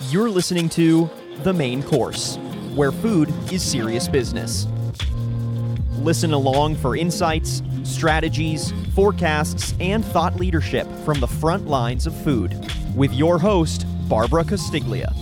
You're listening to The Main Course, where food is serious business. Listen along for insights, strategies, forecasts, and thought leadership from the front lines of food with your host, Barbara Castiglia.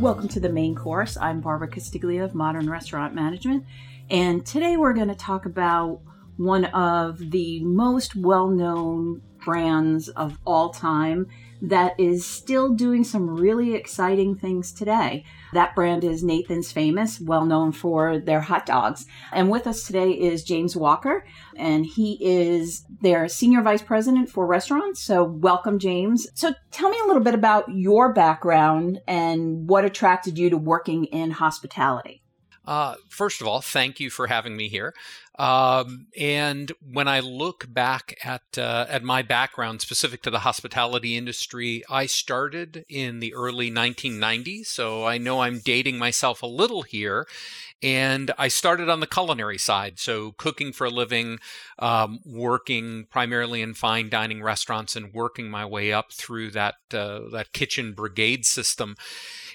Welcome to the main course. I'm Barbara Castiglia of Modern Restaurant Management, and today we're going to talk about one of the most well known brands of all time that is still doing some really exciting things today. That brand is Nathan's Famous, well known for their hot dogs. And with us today is James Walker, and he is their Senior Vice President for Restaurants. So, welcome, James. So, tell me a little bit about your background and what attracted you to working in hospitality. Uh, first of all, thank you for having me here. Um, and when I look back at uh, at my background specific to the hospitality industry, I started in the early 1990s, so I know I'm dating myself a little here. And I started on the culinary side, so cooking for a living, um, working primarily in fine dining restaurants, and working my way up through that uh, that kitchen brigade system.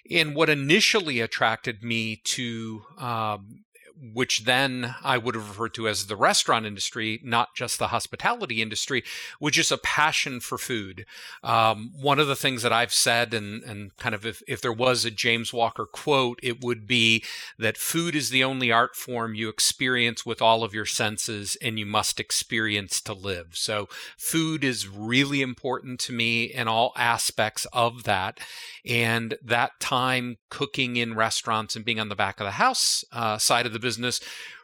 And what initially attracted me to um, which then I would have referred to as the restaurant industry, not just the hospitality industry, which is a passion for food. Um, one of the things that I've said, and, and kind of if, if there was a James Walker quote, it would be that food is the only art form you experience with all of your senses and you must experience to live. So food is really important to me in all aspects of that. And that time cooking in restaurants and being on the back of the house uh, side of the business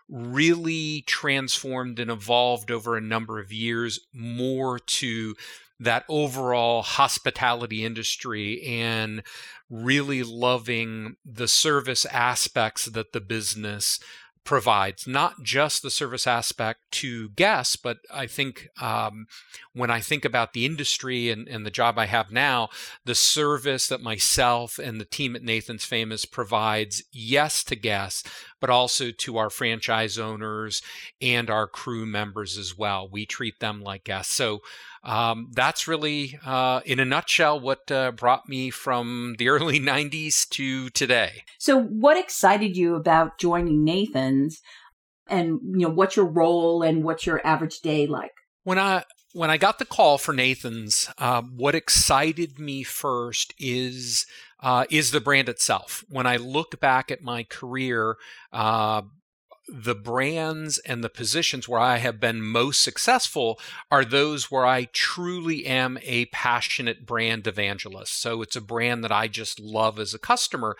really transformed and evolved over a number of years more to that overall hospitality industry and really loving the service aspects that the business provides not just the service aspect to guests, but I think um, when I think about the industry and, and, the job I have now, the service that myself and the team at Nathan's Famous provides, yes, to guests, but also to our franchise owners and our crew members as well. We treat them like guests. So um, that's really, uh, in a nutshell, what uh, brought me from the early 90s to today. So, what excited you about joining Nathan's? And you know what's your role and what's your average day like? When I when I got the call for Nathan's, uh, what excited me first is uh, is the brand itself. When I look back at my career, uh, the brands and the positions where I have been most successful are those where I truly am a passionate brand evangelist. So it's a brand that I just love as a customer.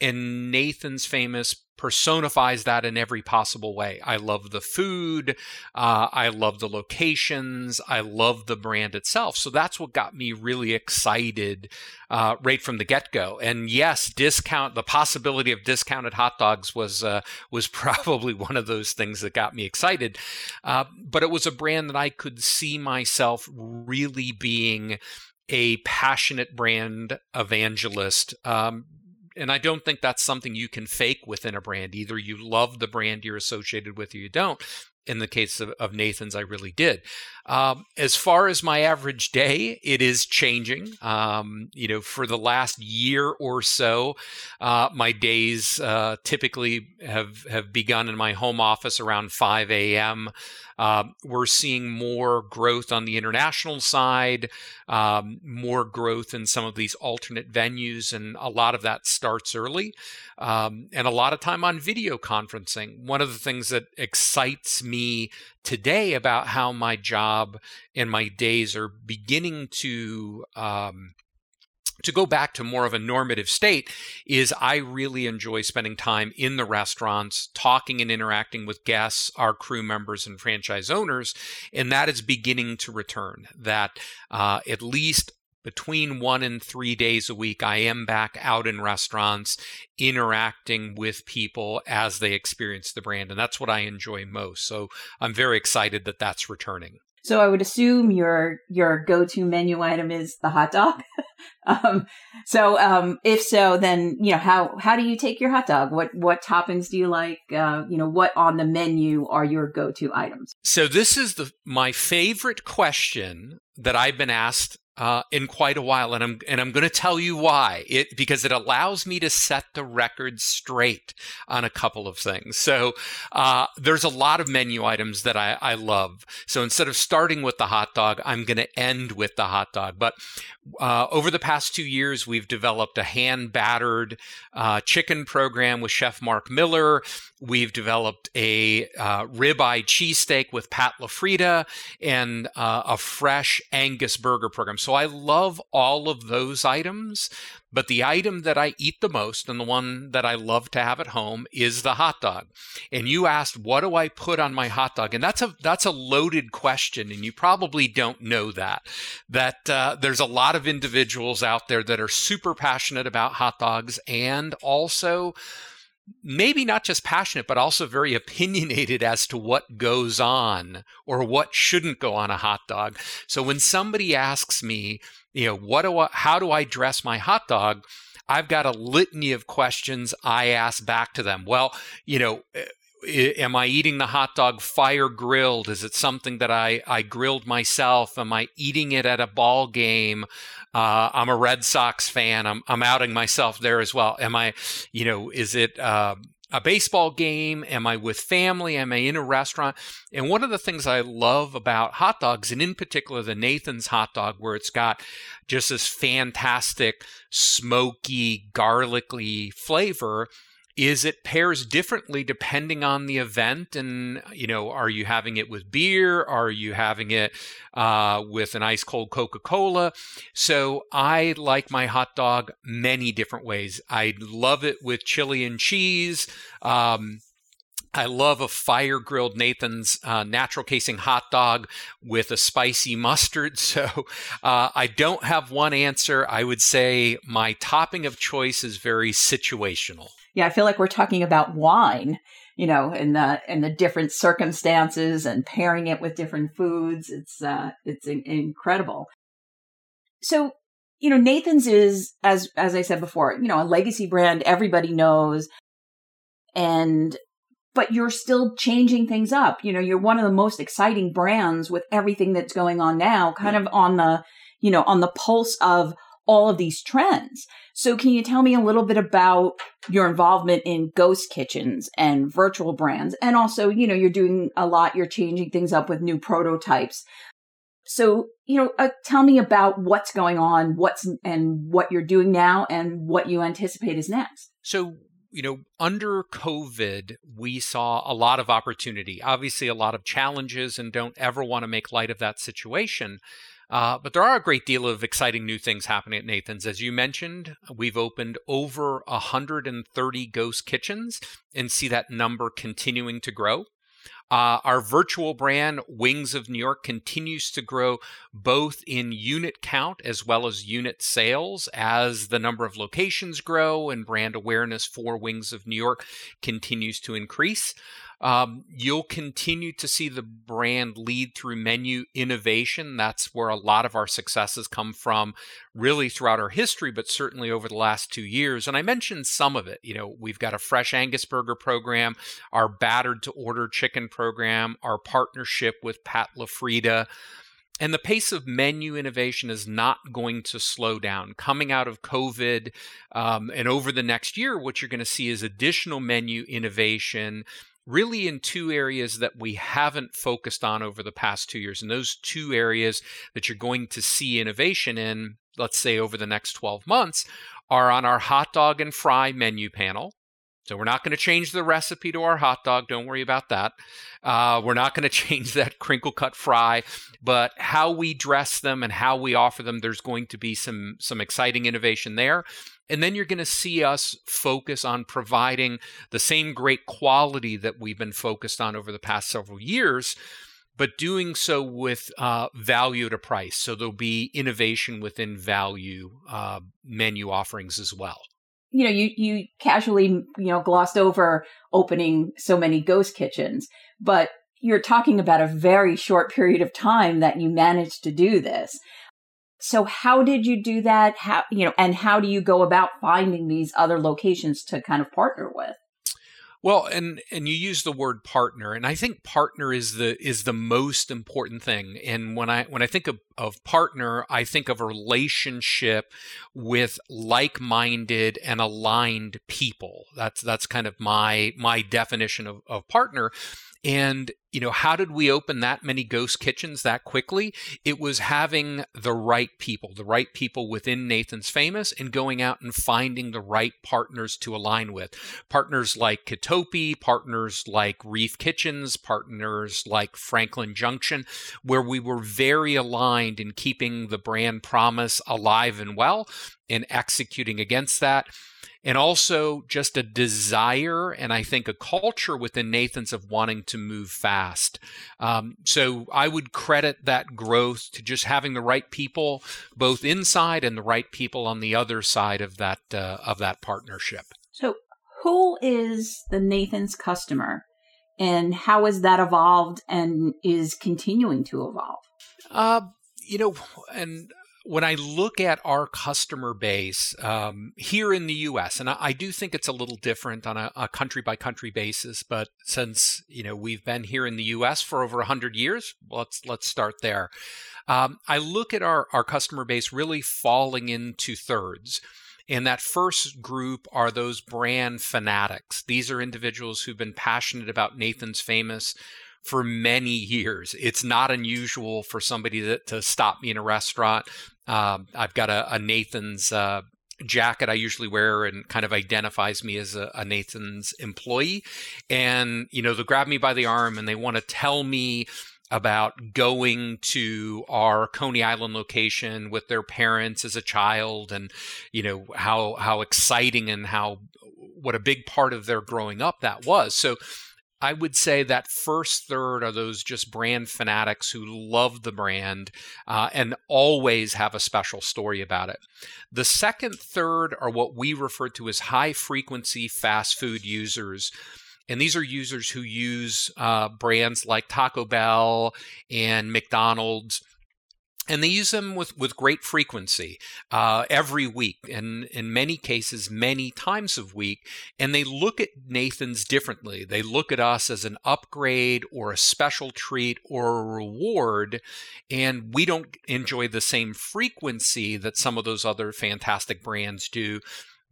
And Nathan's famous personifies that in every possible way. I love the food. Uh, I love the locations. I love the brand itself. So that's what got me really excited uh, right from the get go. And yes, discount the possibility of discounted hot dogs was uh, was probably one of those things that got me excited. Uh, but it was a brand that I could see myself really being a passionate brand evangelist um, and I don't think that's something you can fake within a brand. Either you love the brand you're associated with or you don't. In the case of, of Nathan's, I really did. Um, as far as my average day, it is changing. Um, you know, for the last year or so, uh, my days uh, typically have have begun in my home office around 5 a.m. Uh, we're seeing more growth on the international side, um, more growth in some of these alternate venues, and a lot of that starts early. Um, and a lot of time on video conferencing. One of the things that excites me today about how my job and my days are beginning to um, to go back to more of a normative state is I really enjoy spending time in the restaurants, talking and interacting with guests, our crew members, and franchise owners, and that is beginning to return. That uh, at least between one and three days a week, I am back out in restaurants interacting with people as they experience the brand. And that's what I enjoy most. So I'm very excited that that's returning. So I would assume your your go to menu item is the hot dog. um, so um, if so, then you know how how do you take your hot dog? What what toppings do you like? Uh, you know what on the menu are your go to items? So this is the my favorite question that I've been asked uh, in quite a while, and I'm and I'm going to tell you why. It because it allows me to set the record straight on a couple of things. So uh, there's a lot of menu items that I, I love. So instead of starting with the hot dog, I'm going to end with the hot dog. But uh, over the past two years, we've developed a hand battered uh, chicken program with Chef Mark Miller. We've developed a uh, ribeye cheesesteak with Pat LaFrieda and uh, a fresh Angus burger program. So I love all of those items, but the item that I eat the most and the one that I love to have at home is the hot dog. And you asked, what do I put on my hot dog? And that's a that's a loaded question, and you probably don't know that. That uh, there's a lot of individuals out there that are super passionate about hot dogs and also maybe not just passionate, but also very opinionated as to what goes on or what shouldn't go on a hot dog. So when somebody asks me, you know, what do I, how do I dress my hot dog? I've got a litany of questions I ask back to them. Well, you know, eh, am I eating the hot dog fire grilled? Is it something that I, I grilled myself? Am I eating it at a ball game? Uh, I'm a Red Sox fan. I'm, I'm outing myself there as well. Am I, you know, is it uh, a baseball game? Am I with family? Am I in a restaurant? And one of the things I love about hot dogs, and in particular the Nathan's hot dog, where it's got just this fantastic, smoky, garlicky flavor, is it pairs differently depending on the event? And you know are you having it with beer? Are you having it uh, with an ice cold coca-cola? So i like my hot dog many different ways. I love it with chili and cheese. Um, I love a fire grilled Nathan's uh, natural casing hot dog with a spicy mustard. So uh, I don't have one answer. I would say my topping of choice is very situational yeah, I feel like we're talking about wine, you know, in the in the different circumstances and pairing it with different foods. It's uh, it's in- incredible. So, you know, Nathan's is as as I said before, you know, a legacy brand everybody knows, and but you're still changing things up. You know, you're one of the most exciting brands with everything that's going on now, kind of on the you know on the pulse of all of these trends. So can you tell me a little bit about your involvement in ghost kitchens and virtual brands? And also, you know, you're doing a lot, you're changing things up with new prototypes. So, you know, uh, tell me about what's going on, what's and what you're doing now and what you anticipate is next. So, you know, under COVID, we saw a lot of opportunity, obviously a lot of challenges, and don't ever want to make light of that situation. Uh, but there are a great deal of exciting new things happening at Nathan's. As you mentioned, we've opened over 130 ghost kitchens and see that number continuing to grow. Uh, our virtual brand, Wings of New York, continues to grow both in unit count as well as unit sales as the number of locations grow and brand awareness for Wings of New York continues to increase. Um, you'll continue to see the brand lead through menu innovation. That's where a lot of our successes come from, really throughout our history, but certainly over the last two years. And I mentioned some of it. You know, we've got a fresh Angus burger program, our battered to order chicken program, our partnership with Pat LaFrieda. And the pace of menu innovation is not going to slow down. Coming out of COVID um, and over the next year, what you're going to see is additional menu innovation really in two areas that we haven't focused on over the past two years. And those two areas that you're going to see innovation in, let's say over the next 12 months, are on our hot dog and fry menu panel. So we're not going to change the recipe to our hot dog. Don't worry about that. Uh, we're not going to change that crinkle cut fry, but how we dress them and how we offer them, there's going to be some some exciting innovation there. And then you're going to see us focus on providing the same great quality that we've been focused on over the past several years, but doing so with uh, value a price. So there'll be innovation within value uh, menu offerings as well. You know, you you casually you know glossed over opening so many ghost kitchens, but you're talking about a very short period of time that you managed to do this. So how did you do that? How, you know, and how do you go about finding these other locations to kind of partner with? Well, and and you use the word partner, and I think partner is the is the most important thing. And when I when I think of, of partner, I think of a relationship with like-minded and aligned people. That's that's kind of my my definition of, of partner. And, you know, how did we open that many ghost kitchens that quickly? It was having the right people, the right people within Nathan's Famous and going out and finding the right partners to align with. Partners like Kitopi, partners like Reef Kitchens, partners like Franklin Junction, where we were very aligned in keeping the brand promise alive and well and executing against that and also just a desire and I think a culture within Nathan's of wanting to move fast. Um, so I would credit that growth to just having the right people both inside and the right people on the other side of that uh, of that partnership. So who is the Nathan's customer? And how has that evolved and is continuing to evolve? Uh, you know, and when I look at our customer base um, here in the U.S., and I, I, do think it's a little different on a, country by country basis, but since you know we've been here in the U.S. for over hundred years, let's let's start there. Um, I look at our our customer base really falling into thirds. And that first group are those brand fanatics. These are individuals who've been passionate about Nathan's Famous for many years. It's not unusual for somebody to, to stop me in a restaurant. Um, I've got a, a Nathan's uh, jacket I usually wear and kind of identifies me as a, a, Nathan's employee. And, you know, they grab me by the arm and they want to tell me about going to our Coney Island location with their parents as a child and, you know, how, how exciting and how, what a big part of their growing up that was. So I would say that first third are those just brand fanatics who love the brand uh, and always have a special story about it. The second third are what we refer to as high frequency fast food users. And these are users who use uh, brands like Taco Bell and McDonald's and they use them with, with great frequency uh, every week and in many cases many times of week and they look at nathan's differently. They look at us as an upgrade or a special treat or a reward and we don't enjoy the same frequency that some of those other fantastic brands do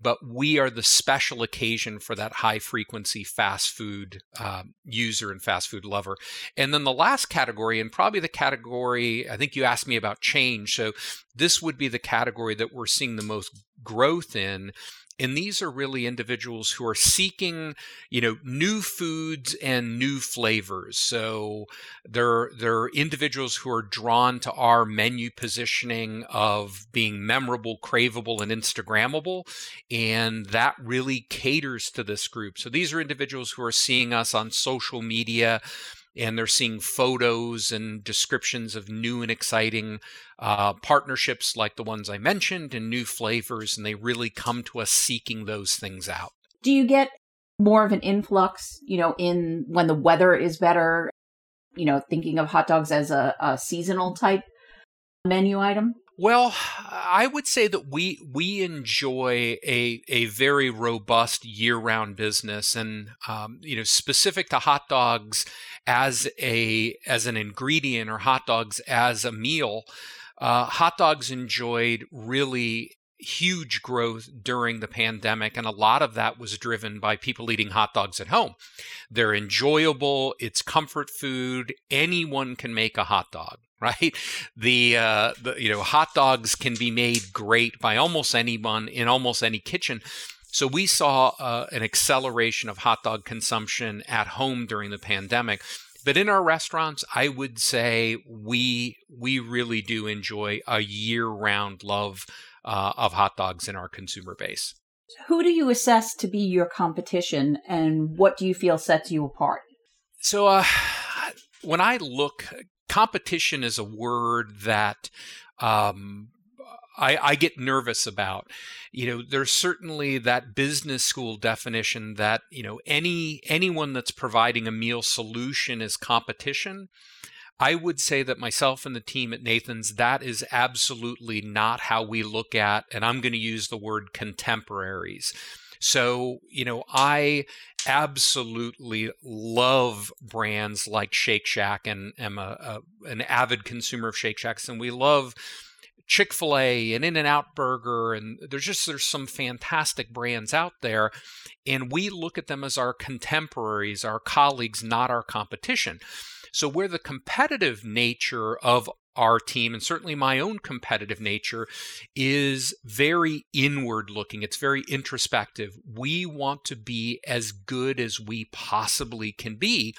but we are the special occasion for that high frequency fast food um, user and fast food lover. And then the last category, and probably the category, I think you asked me about change. So this would be the category that we're seeing the most growth in and these are really individuals who are seeking you know new foods and new flavors. So they're they're individuals who are drawn to our menu positioning of being memorable craveable and instagrammable and that really caters to this group. So these are individuals who are seeing us on social media and they're seeing photos and descriptions of new and exciting uh, partnerships like the ones I mentioned and new flavors, and they really come to us seeking those things out. Do you get more of an influx, you know, in when the weather is better? You know, thinking of hot dogs as a, a seasonal type menu item? Well, I would say that we we enjoy a a very robust year round business, and um, you know, specific to hot dogs as a as an ingredient or hot dogs as a meal. Uh, hot dogs enjoyed really huge growth during the pandemic, and a lot of that was driven by people eating hot dogs at home. They're enjoyable, it's comfort food, anyone can make a hot dog. Right, the, uh, the you know hot dogs can be made great by almost anyone in almost any kitchen. So we saw uh, an acceleration of hot dog consumption at home during the pandemic. But in our restaurants, I would say we we really do enjoy a year-round love uh, of hot dogs in our consumer base. Who do you assess to be your competition, and what do you feel sets you apart? So, uh, when I look, competition is a word that um, I, I, get nervous about. You know, there's certainly that business school definition that you know any anyone that's providing a meal solution is competition. I would say that myself and the team at Nathan's, that is absolutely not how we look at, and I'm going to use the word contemporaries. So, you know, I absolutely love brands like Shake Shack and am a, a, an avid consumer of Shake Shacks, and we love Chick-fil-A and In-N-Out Burger and there's just there's some fantastic brands out there and we look at them as our contemporaries, our colleagues, not our competition. So where the competitive nature of our team and certainly my own competitive nature is very inward looking. It's very introspective. We want to be as good as we possibly can be.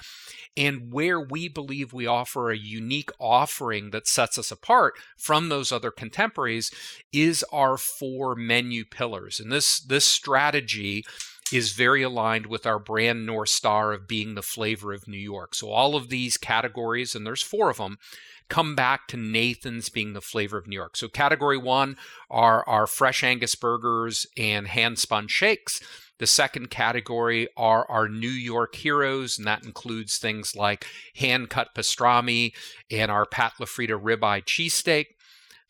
And where we believe we offer a unique offering that sets us apart from those other contemporaries is our four menu pillars. And this, this strategy is very aligned with our brand North Star of being the flavor of New York. So all of these categories, and there's four of them, come back to Nathan's being the flavor of New York. So category one are our fresh Angus burgers and hand spun shakes. The second category are our New York heroes, and that includes things like hand cut pastrami and our Pat LaFrieda ribeye cheesesteak.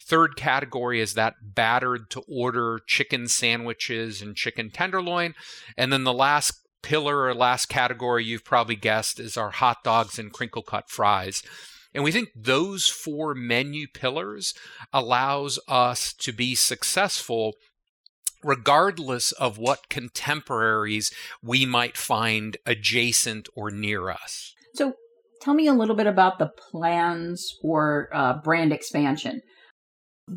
Third category is that battered to order chicken sandwiches and chicken tenderloin. And then the last pillar or last category you've probably guessed is our hot dogs and crinkle cut fries. And we think those four menu pillars allows us to be successful regardless of what contemporaries we might find adjacent or near us. So tell me a little bit about the plans for uh, brand expansion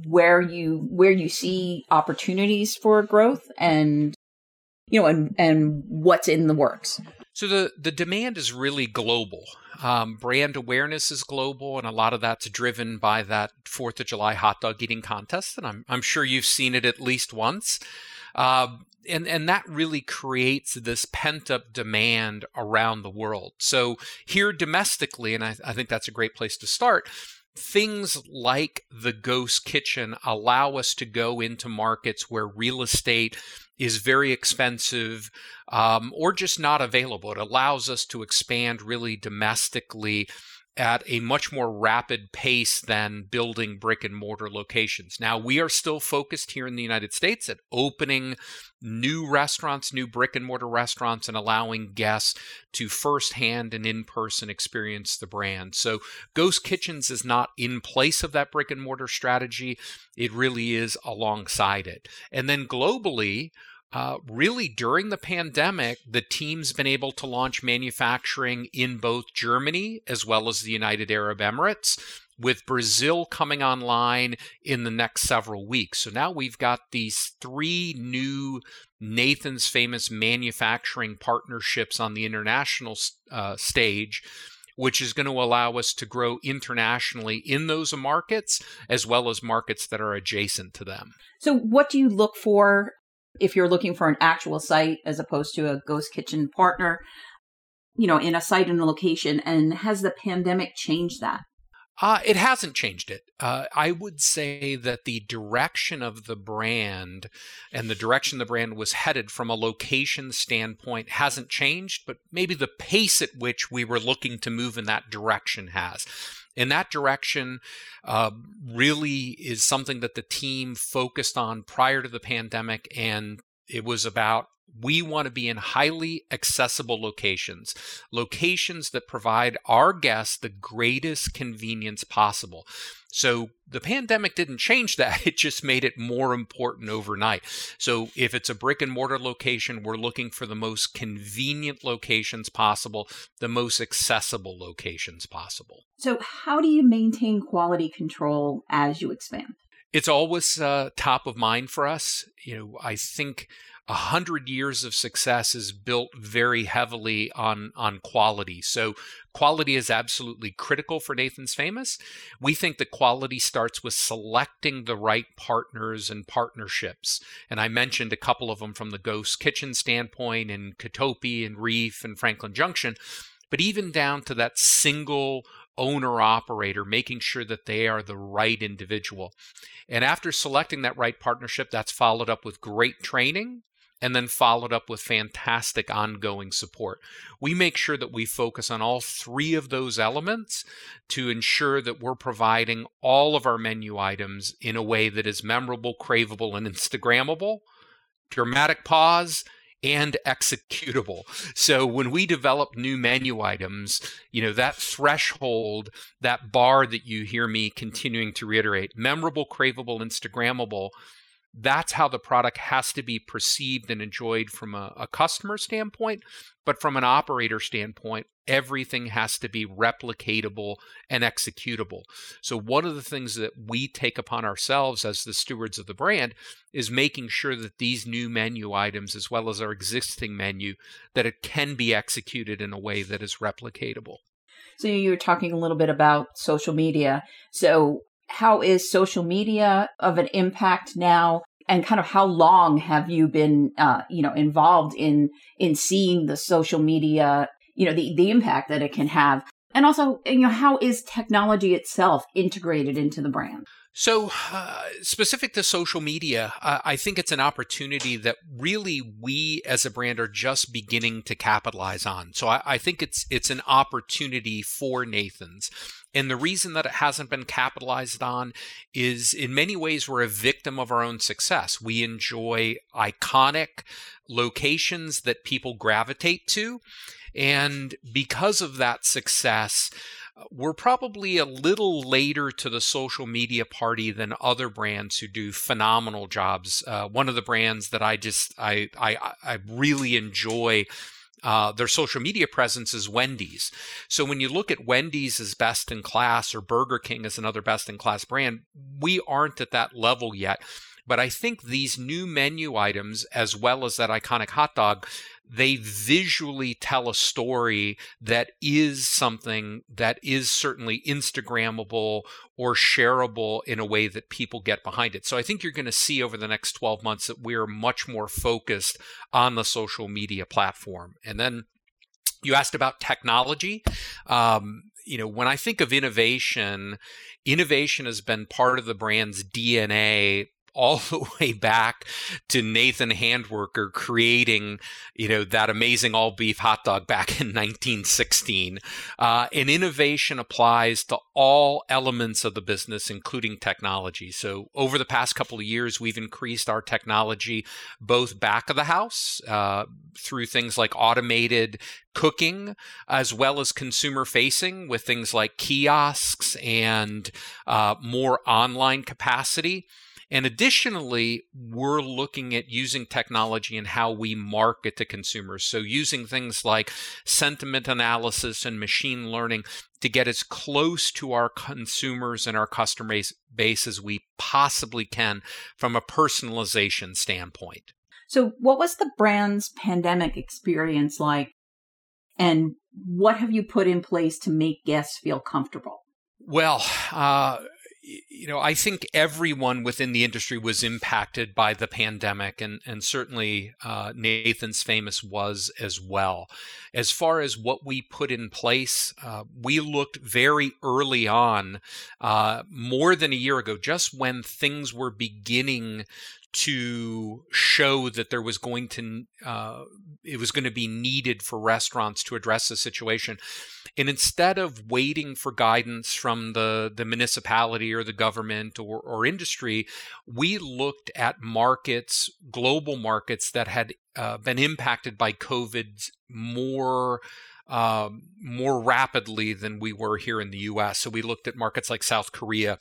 where you where you see opportunities for growth and you know and and what's in the works so the the demand is really global um, brand awareness is global, and a lot of that's driven by that Fourth of July hot dog eating contest, and I'm I'm sure you've seen it at least once. Uh, and and that really creates this pent up demand around the world. So here domestically, and I, I think that's a great place to start things like the ghost kitchen allow us to go into markets where real estate is very expensive um, or just not available. It allows us to expand really domestically at a much more rapid pace than building brick and mortar locations. Now, we are still focused here in the United States at opening new restaurants, new brick and mortar restaurants, and allowing guests to firsthand and in person experience the brand. So, Ghost Kitchens is not in place of that brick and mortar strategy, it really is alongside it. And then globally, uh, really during the pandemic, the team's been able to launch manufacturing in both Germany as well as the United Arab Emirates, with Brazil coming online in the next several weeks. So now we've got these three new Nathan's famous manufacturing partnerships on the international uh, stage which is going to allow us to grow internationally in those markets as well as markets that are adjacent to them. So, what do you look for if you're looking for an actual site as opposed to a ghost kitchen partner, you know, in a site and a location. And has the pandemic changed that? Uh, it hasn't changed it. Uh, I would say that the direction of the brand and the direction the brand was headed from a location standpoint hasn't changed, but maybe the pace at which we were looking to move in that direction has. In that direction uh, really is something that the team focused on prior to the pandemic, and it was about we want to be in highly accessible locations, locations that provide our guests the greatest convenience possible. So the pandemic didn't change that. It just made it more important overnight. So if it's a brick and mortar location, we're looking for the most convenient locations possible, the most accessible locations possible. So, how do you maintain quality control as you expand? It's always uh, top of mind for us. You know, I think a hundred years of success is built very heavily on on quality. So quality is absolutely critical for Nathan's Famous. We think that quality starts with selecting the right partners and partnerships. And I mentioned a couple of them from the Ghost Kitchen standpoint and Kitopi and Reef and Franklin Junction, but even down to that single owner operator, making sure that they are the right individual. And after selecting that right partnership, that's followed up with great training and then followed up with fantastic ongoing support. We make sure that we focus on all three of those elements to ensure that we're providing all of our menu items in a way that is memorable, craveable, and Instagrammable. Dramatic pause. and executable. So when we develop new menu items, you know, that threshold, that bar that you hear me continuing to reiterate, memorable, craveable, Instagrammable, that's how the product has to be perceived and enjoyed from a, a, customer standpoint. But from an operator standpoint, everything has to be replicatable and executable. So, one of the things that we take upon ourselves as the stewards of the brand is making sure that these new menu items, as well as our existing menu, that it can be executed in a way that is replicatable. So, you were talking a little bit about social media. So, how is social media of an impact now and kind of how long have you been uh, you know involved in in seeing the social media you know the the impact that it can have and also you know how is technology itself integrated into the brand so, uh, specific to social media, uh, I think it's an opportunity that really we as a brand are just beginning to capitalize on. So, I, I think it's it's an opportunity for Nathan's. And the reason that it hasn't been capitalized on is in many ways we're a victim of our own success. We enjoy iconic locations that people gravitate to. And because of that success, we're probably a little later to the social media party than other brands who do phenomenal jobs. Uh, one of the brands that I just I I, I really enjoy. Uh, their social media presence is Wendy's. So when you look at Wendy's as best in class or Burger King as another best in class brand, we aren't at that level yet. But I think these new menu items, as well as that iconic hot dog, they visually tell a story that is something that is certainly Instagrammable or shareable in a way that people get behind it. So I think you're going to see over the next 12 months that we're much more focused on the social media platform. And then you asked about technology. Um, you know, when I think of innovation, innovation has been part of the brand's DNA all the way back to Nathan Handwerker creating, you know, that amazing all beef hot dog back in 1916. Uh, and innovation applies to all elements of the business, including technology. So over the past couple of years, we've increased our technology both back of the house uh, through things like automated cooking as well as consumer facing with things like kiosks and uh, more online capacity. And additionally, we're looking at using technology and how we market to consumers. So using things like sentiment analysis and machine learning to get as close to our consumers and our customer base as we possibly can from a personalization standpoint. So, what was the brand's pandemic experience like? And what have you put in place to make guests feel comfortable? Well, uh, you know, I think everyone within the industry was impacted by the pandemic, and and certainly uh, Nathan's Famous was as well. As far as what we put in place, uh, we looked very early on, uh, more than a year ago, just when things were beginning to show that there was going to uh, it was going to be needed for restaurants to address the situation and instead of waiting for guidance from the, the municipality or the government or, or industry, we looked at markets, global markets that had uh, been impacted by COVID more. Um, more rapidly than we were here in the US. So we looked at markets like South Korea,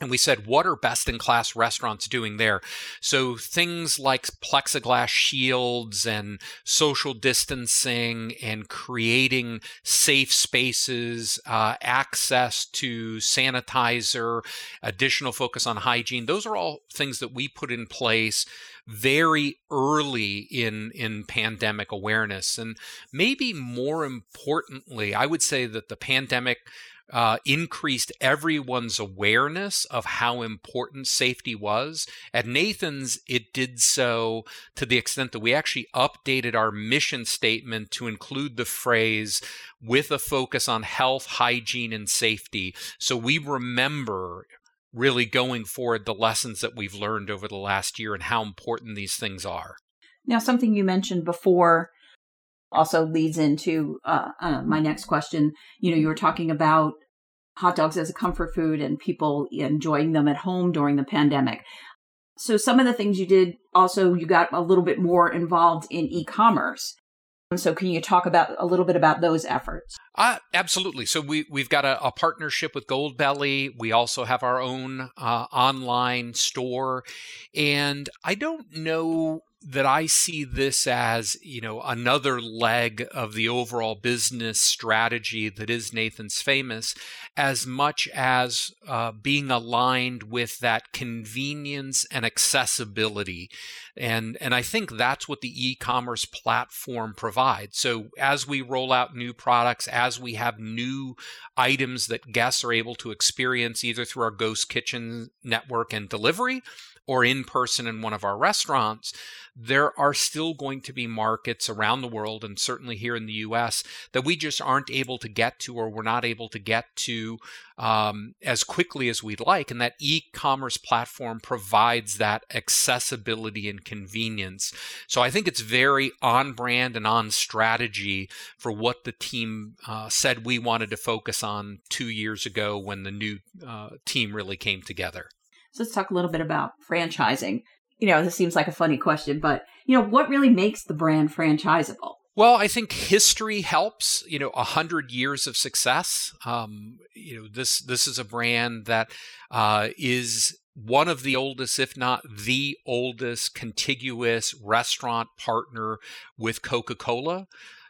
and we said, what are best in class restaurants doing there? So things like plexiglass shields and social distancing and creating safe spaces, uh, access to sanitizer, additional focus on hygiene. Those are all things that we put in place very early in in pandemic awareness and maybe more importantly i would say that the pandemic uh, increased everyone's awareness of how important safety was. At Nathan's, it did so to the extent that we actually updated our mission statement to include the phrase with a focus on health, hygiene, and safety. So we remember really going forward the lessons that we've learned over the last year and how important these things are. Now, something you mentioned before also leads into uh, uh, my next question. You know, you were talking about hot dogs as a comfort food and people enjoying them at home during the pandemic. So some of the things you did also, you got a little bit more involved in e-commerce. So can you talk about a little bit about those efforts? Uh, absolutely. So we we've got a, a, partnership with Goldbelly. We also have our own uh, online store, and I don't know that I see this as, you know, another leg of the overall business strategy that is Nathan's Famous, as much as uh, being aligned with that convenience and accessibility. And, and I think that's what the e-commerce platform provides. So as we roll out new products, as we have new items that guests are able to experience either through our Ghost Kitchen network and delivery, or in person in one of our restaurants, there are still going to be markets around the world and certainly here in the US that we just aren't able to get to or we're not able to get to um, as quickly as we'd like. And that e commerce platform provides that accessibility and convenience. So I think it's very on brand and on strategy for what the team uh, said we wanted to focus on two years ago when the new uh, team really came together. So let's talk a little bit about franchising. You know, this seems like a funny question, but you know, what really makes the brand franchisable? Well, I think history helps. You know, a hundred years of success. Um, you know, this this is a brand that uh, is one of the oldest, if not the oldest, contiguous restaurant partner with Coca Cola.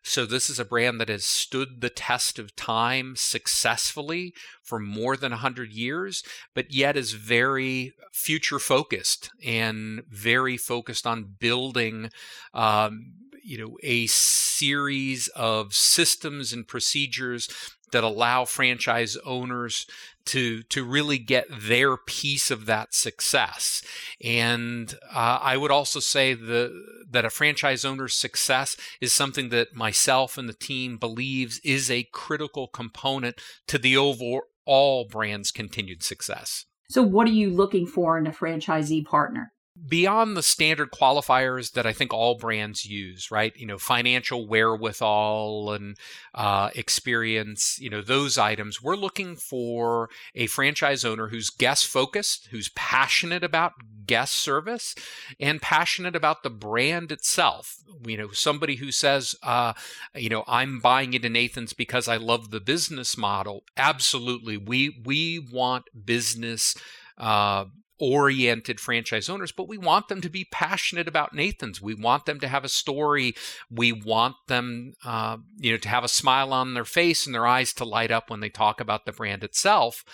So, this is a brand that has stood the test of time successfully for more than 100 years, but yet is very future focused and very focused on building. Um, you know a series of systems and procedures that allow franchise owners to to really get their piece of that success. And uh, I would also say the, that a franchise owner's success is something that myself and the team believes is a critical component to the overall brand's continued success. So, what are you looking for in a franchisee partner? Beyond the standard qualifiers that I think all brands use, right? You know, financial wherewithal and uh, experience, you know, those items. We're looking for a franchise owner who's guest focused, who's passionate about guest service, and passionate about the brand itself. You know, somebody who says, uh, you know, I'm buying into Nathan's because I love the business model. Absolutely, we we want business. Uh, oriented franchise owners, but we want them to be passionate about Nathan's. We want them to have a story. We want them, uh, you know, to have a smile on their face and their eyes to light up when they talk about the brand itself.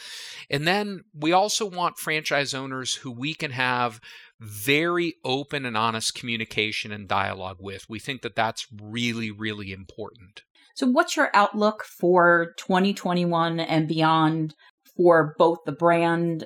And then we also want franchise owners who we can have very open and honest communication and dialogue with. We think that that's really, really important. So, what's your outlook for 2021 and beyond for both the brand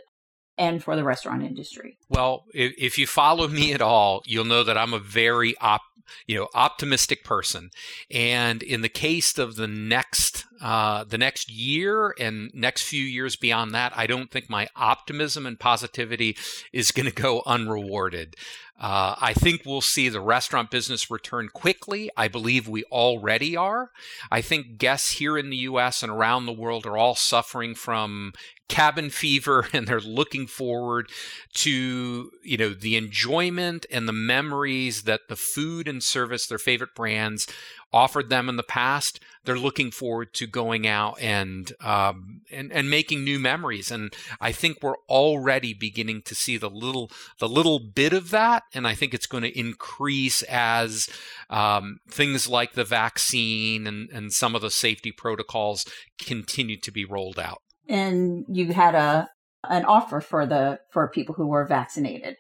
and for the restaurant industry? Well, if, if you follow me at all, you'll know that I'm a very op, you know, optimistic person. And in the case of the next, uh, the next year and next few years beyond that, I don't think my optimism and positivity is going to go unrewarded. Uh, I think we'll see the restaurant business return quickly. I believe we already are. I think guests here in the US and around the world are all suffering from cabin fever and they're looking forward to you know the enjoyment and the memories that the food and service their favorite brands offered them in the past. They're looking forward to going out and um, and and making new memories. And i think we're already beginning to see the little the little bit of that. And i think it's going to increase as um, things like the vaccine and and some of the safety protocols continue to be rolled out. And you had a an offer for the for people who were vaccinated.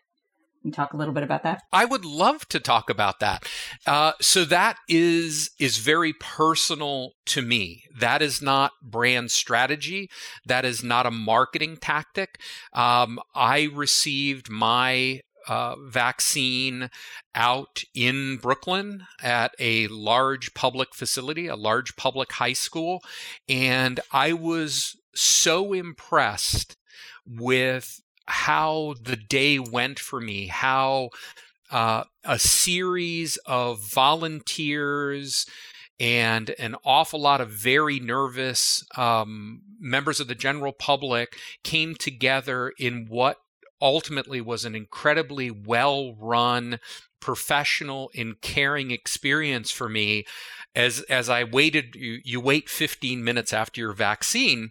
You talk a little bit about that? I would love to talk about that. Uh, so that is is very personal to me. That is not brand strategy. That is not a marketing tactic. Um, I received my uh, vaccine out in Brooklyn at a large public facility, a large public high school, and I was so impressed with how the day went for me, how uh, a series of volunteers and an awful lot of very nervous um, members of the general public came together in what ultimately was an incredibly well run professional and caring experience for me. As as I waited you, you wait 15 minutes after your vaccine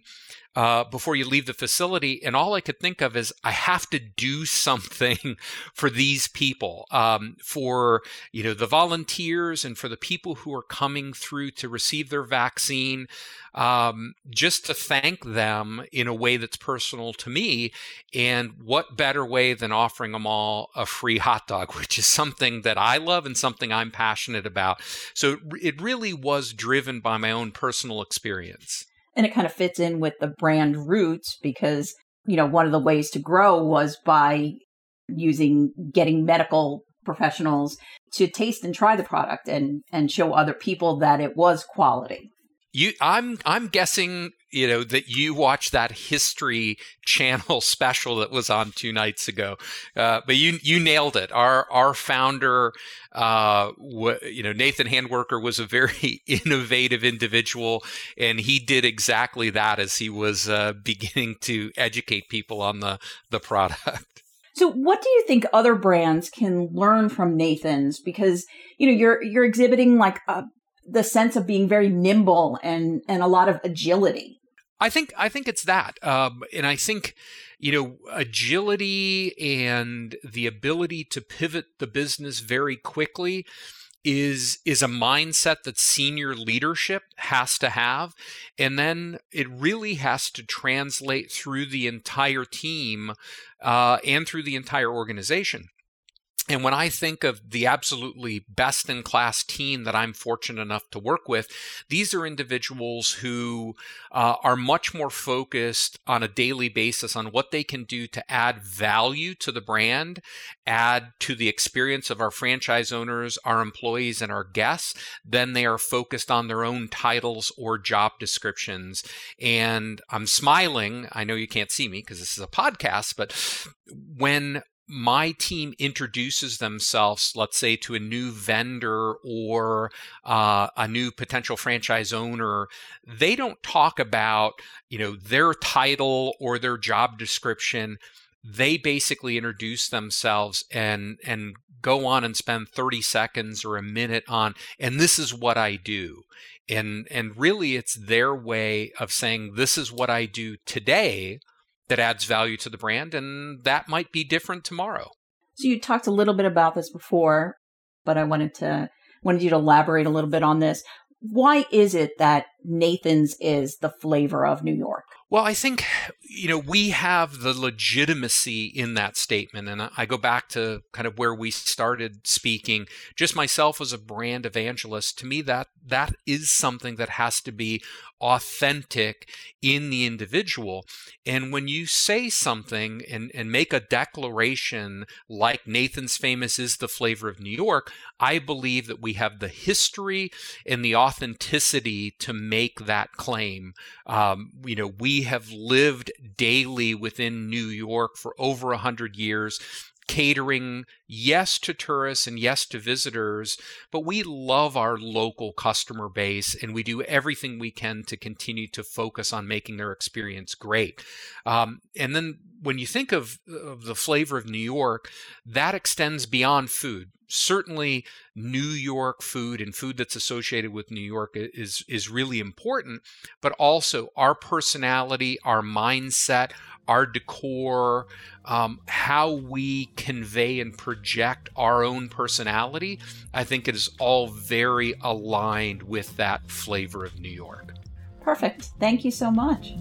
uh, before you leave the facility. And all I could think of is I have to do something for these people, um, for you know the volunteers and for the people who are coming through to receive their vaccine, um, just to thank them in a way that's personal to me. And what better way than offering them all a free hot dog, which is something that I love and something I'm passionate about. So it really was driven by my own personal experience and it kind of fits in with the brand roots because you know one of the ways to grow was by using getting medical professionals to taste and try the product and and show other people that it was quality you i'm i'm guessing you know that you watched that history channel special that was on two nights ago. Uh, but you you nailed it. Our our founder uh, w- you know nathan handwerker was a very innovative individual and he did exactly that as he was uh, beginning to educate people on the the product. So what do you think other brands can learn from Nathan's? Because you know you're you're exhibiting like a the sense of being very nimble and and a lot of agility. I think I think it's that, um, and I think you know agility and the ability to pivot the business very quickly is is a mindset that senior leadership has to have and then it really has to translate through the entire team uh, and through the entire organization and when I think of the absolutely best in class team that I'm fortunate enough to work with, these are individuals who uh, are much more focused on a daily basis on what they can do to add value to the brand, add to the experience of our franchise owners, our employees, and our guests, than they are focused on their own titles or job descriptions. And I'm smiling. I know you can't see me because this is a podcast, but when my team introduces themselves, let's say, to a new vendor or uh, a new potential franchise owner, they don't talk about you know their title or their job description. They basically introduce themselves and and go on and spend 30 seconds or a minute on and this is what I do. And and really it's their way of saying this is what I do today that adds value to the brand, and that might be different tomorrow. So you talked a little bit about this before, but I wanted to wanted you to elaborate a little bit on this. Why is it that Nathan's is the flavor of New York? Well, I think, you know, we have the legitimacy in that statement. And I go back to kind of where we started speaking. Just myself as a brand evangelist, to me, that that is something that has to be authentic in the individual. And when you say something and, and make a declaration like Nathan's Famous is the flavor of New York, I believe that we have the history and the authenticity to make that claim. Um, you know, we have lived daily within New York for over a hundred years catering yes to tourists and yes to visitors, but we love our local customer base and we do everything we can to continue to focus on making their experience great. Um, and then when you think of, of the flavor of New York, that extends beyond food. Certainly, New York food and food that's associated with New York is is really important, but also our personality, our mindset, our decor, um, how we convey and project our own personality, I think it is all very aligned with that flavor of New York. Perfect. Thank you so much.